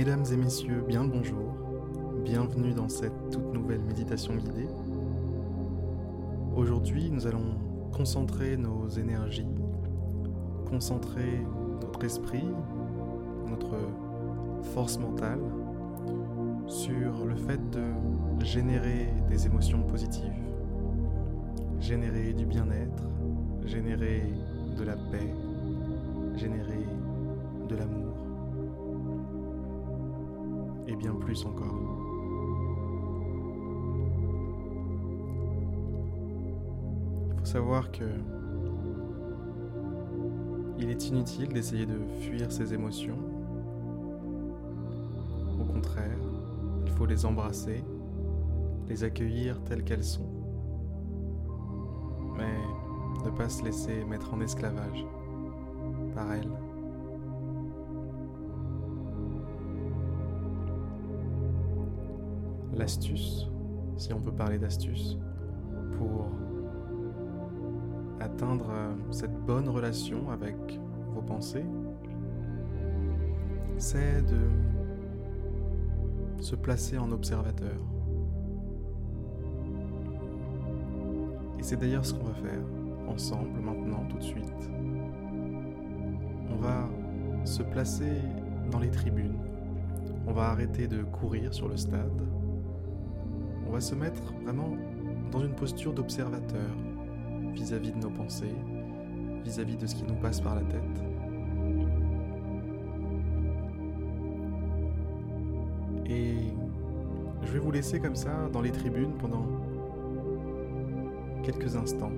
Mesdames et messieurs, bien le bonjour. Bienvenue dans cette toute nouvelle méditation guidée. Aujourd'hui, nous allons concentrer nos énergies, concentrer notre esprit, notre force mentale sur le fait de générer des émotions positives, générer du bien-être, générer de la paix, générer de l'amour plus encore. Il faut savoir que il est inutile d'essayer de fuir ses émotions. Au contraire, il faut les embrasser, les accueillir telles qu'elles sont, mais ne pas se laisser mettre en esclavage par elles. L'astuce, si on peut parler d'astuce, pour atteindre euh, cette bonne relation avec vos pensées, c'est de se placer en observateur. Et c'est d'ailleurs ce qu'on va faire ensemble maintenant, tout de suite. On va se placer dans les tribunes. On va arrêter de courir sur le stade. On va se mettre vraiment dans une posture d'observateur vis-à-vis de nos pensées, vis-à-vis de ce qui nous passe par la tête. Et je vais vous laisser comme ça dans les tribunes pendant quelques instants,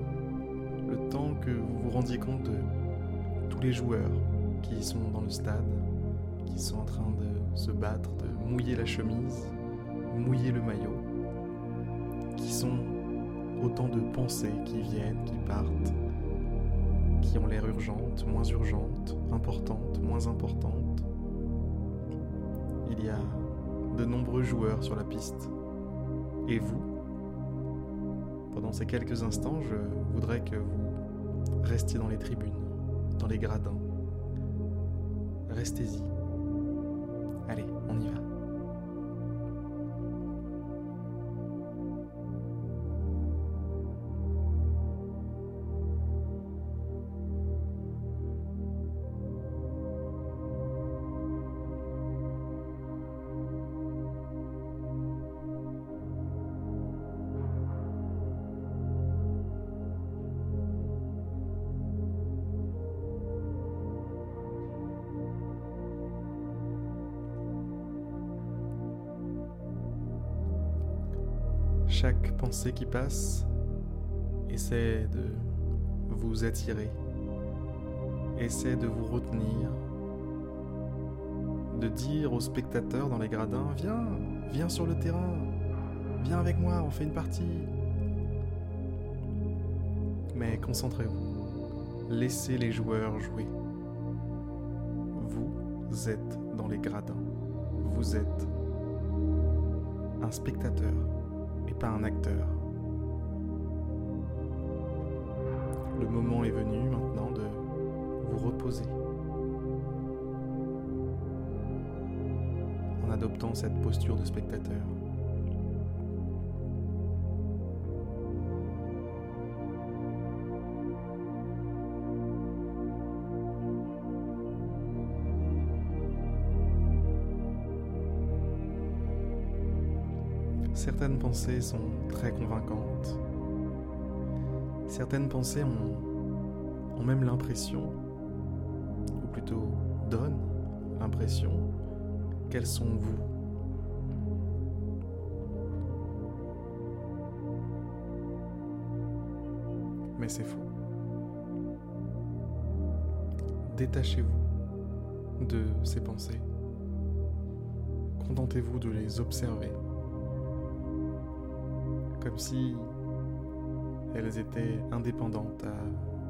le temps que vous vous rendiez compte de tous les joueurs qui sont dans le stade, qui sont en train de se battre, de mouiller la chemise, mouiller le maillot, qui sont autant de pensées qui viennent, qui partent, qui ont l'air urgentes, moins urgentes, importantes, moins importantes. Il y a de nombreux joueurs sur la piste. Et vous, pendant ces quelques instants, je voudrais que vous restiez dans les tribunes, dans les gradins. Restez-y. Allez, on y va. Chaque pensée qui passe essaie de vous attirer, essaie de vous retenir, de dire aux spectateurs dans les gradins, viens, viens sur le terrain, viens avec moi, on fait une partie. Mais concentrez-vous, laissez les joueurs jouer. Vous êtes dans les gradins, vous êtes un spectateur pas un acteur. Le moment est venu maintenant de vous reposer en adoptant cette posture de spectateur. Certaines pensées sont très convaincantes. Certaines pensées ont, même l'impression, ou plutôt donnent l'impression, qu'elles sont vous. Mais c'est faux. Détachez-vous de ces pensées. Contentez-vous de les observer comme si elles étaient indépendantes à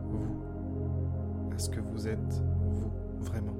vous, à ce que vous êtes, vous, vraiment.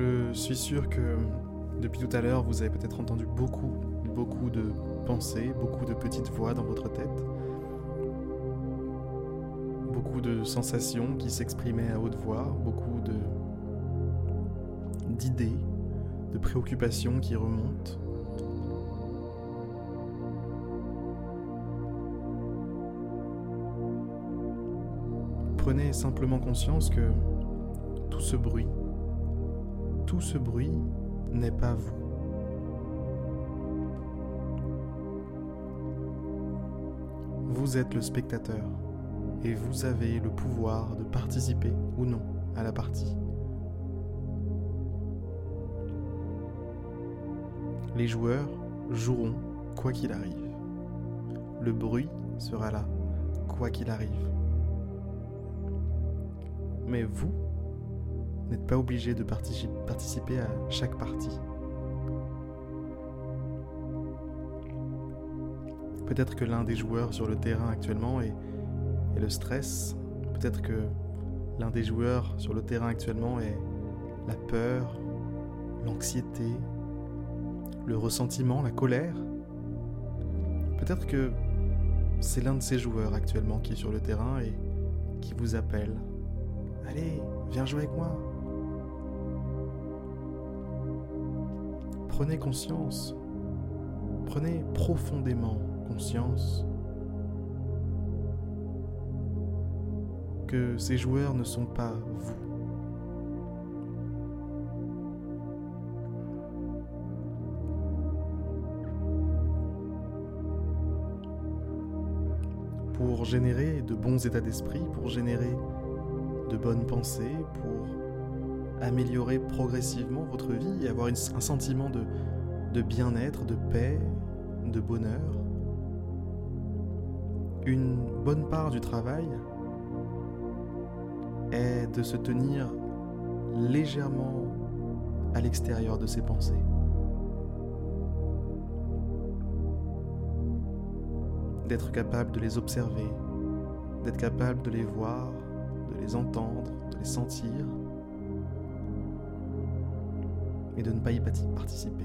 Je suis sûr que depuis tout à l'heure, vous avez peut-être entendu beaucoup, beaucoup de pensées, beaucoup de petites voix dans votre tête, beaucoup de sensations qui s'exprimaient à haute voix, beaucoup de d'idées, de préoccupations qui remontent. Prenez simplement conscience que tout ce bruit, tout ce bruit n'est pas vous. Vous êtes le spectateur et vous avez le pouvoir de participer ou non à la partie. Les joueurs joueront quoi qu'il arrive. Le bruit sera là, quoi qu'il arrive. Mais vous n'êtes pas obligé de participer à chaque partie. Peut-être que l'un des joueurs sur le terrain actuellement est, le stress. Peut-être que l'un des joueurs sur le terrain actuellement est la peur, l'anxiété, le ressentiment, la colère. Peut-être que c'est l'un de ces joueurs actuellement qui est sur le terrain et qui vous appelle. Allez, viens jouer avec moi. Prenez conscience, prenez profondément conscience que ces joueurs ne sont pas vous. Pour générer de bons états d'esprit, pour générer de bonnes pensées, pour améliorer progressivement votre vie et avoir un sentiment de, de bien-être, de paix, de bonheur. Une bonne part du travail est de se tenir légèrement à l'extérieur de ses pensées. D'être capable de les observer, d'être capable de les voir, de les entendre, de les sentir, et de ne pas y participer.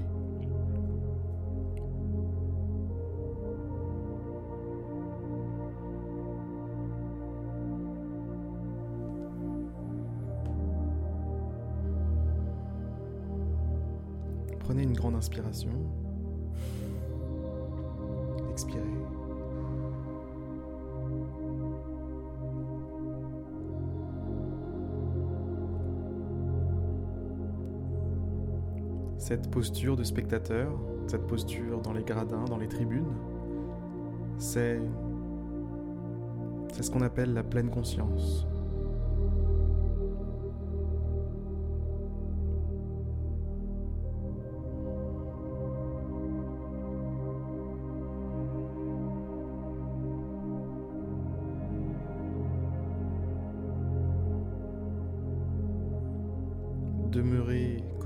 Prenez une grande inspiration. Cette posture de spectateur, cette posture dans les gradins, dans les tribunes, c'est ce qu'on appelle la pleine conscience.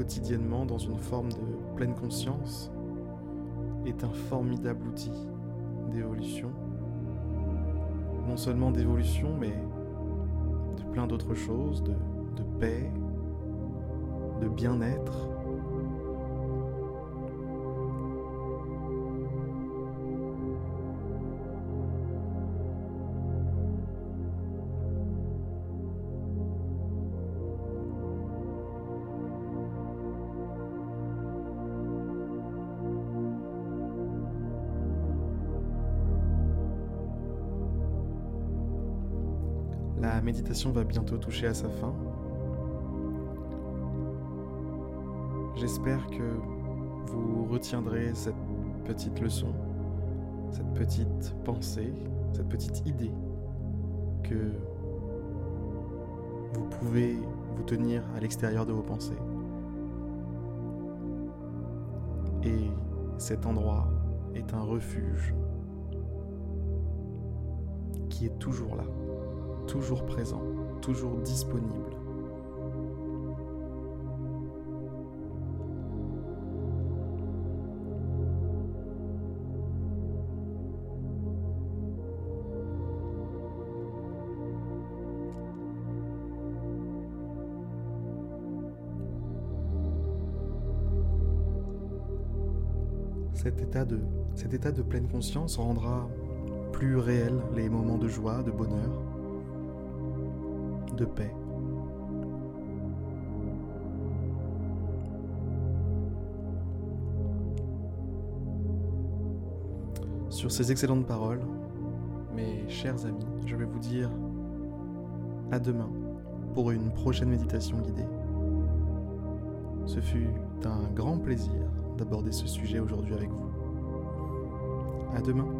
Quotidiennement dans une forme de pleine conscience est un formidable outil d'évolution. Non seulement d'évolution, mais de plein d'autres choses, de, de paix, de bien-être, La méditation va bientôt toucher à sa fin. J'espère que vous retiendrez cette petite leçon, cette petite pensée, cette petite idée que vous pouvez vous tenir à l'extérieur de vos pensées. Et cet endroit est un refuge qui est toujours là toujours présent, toujours disponible. Cet état, de, pleine conscience rendra plus réels les moments de joie, de bonheur, paix. Sur ces excellentes paroles, mes chers amis, je vais vous dire à demain pour une prochaine méditation guidée. Ce fut un grand plaisir d'aborder ce sujet aujourd'hui avec vous. À demain.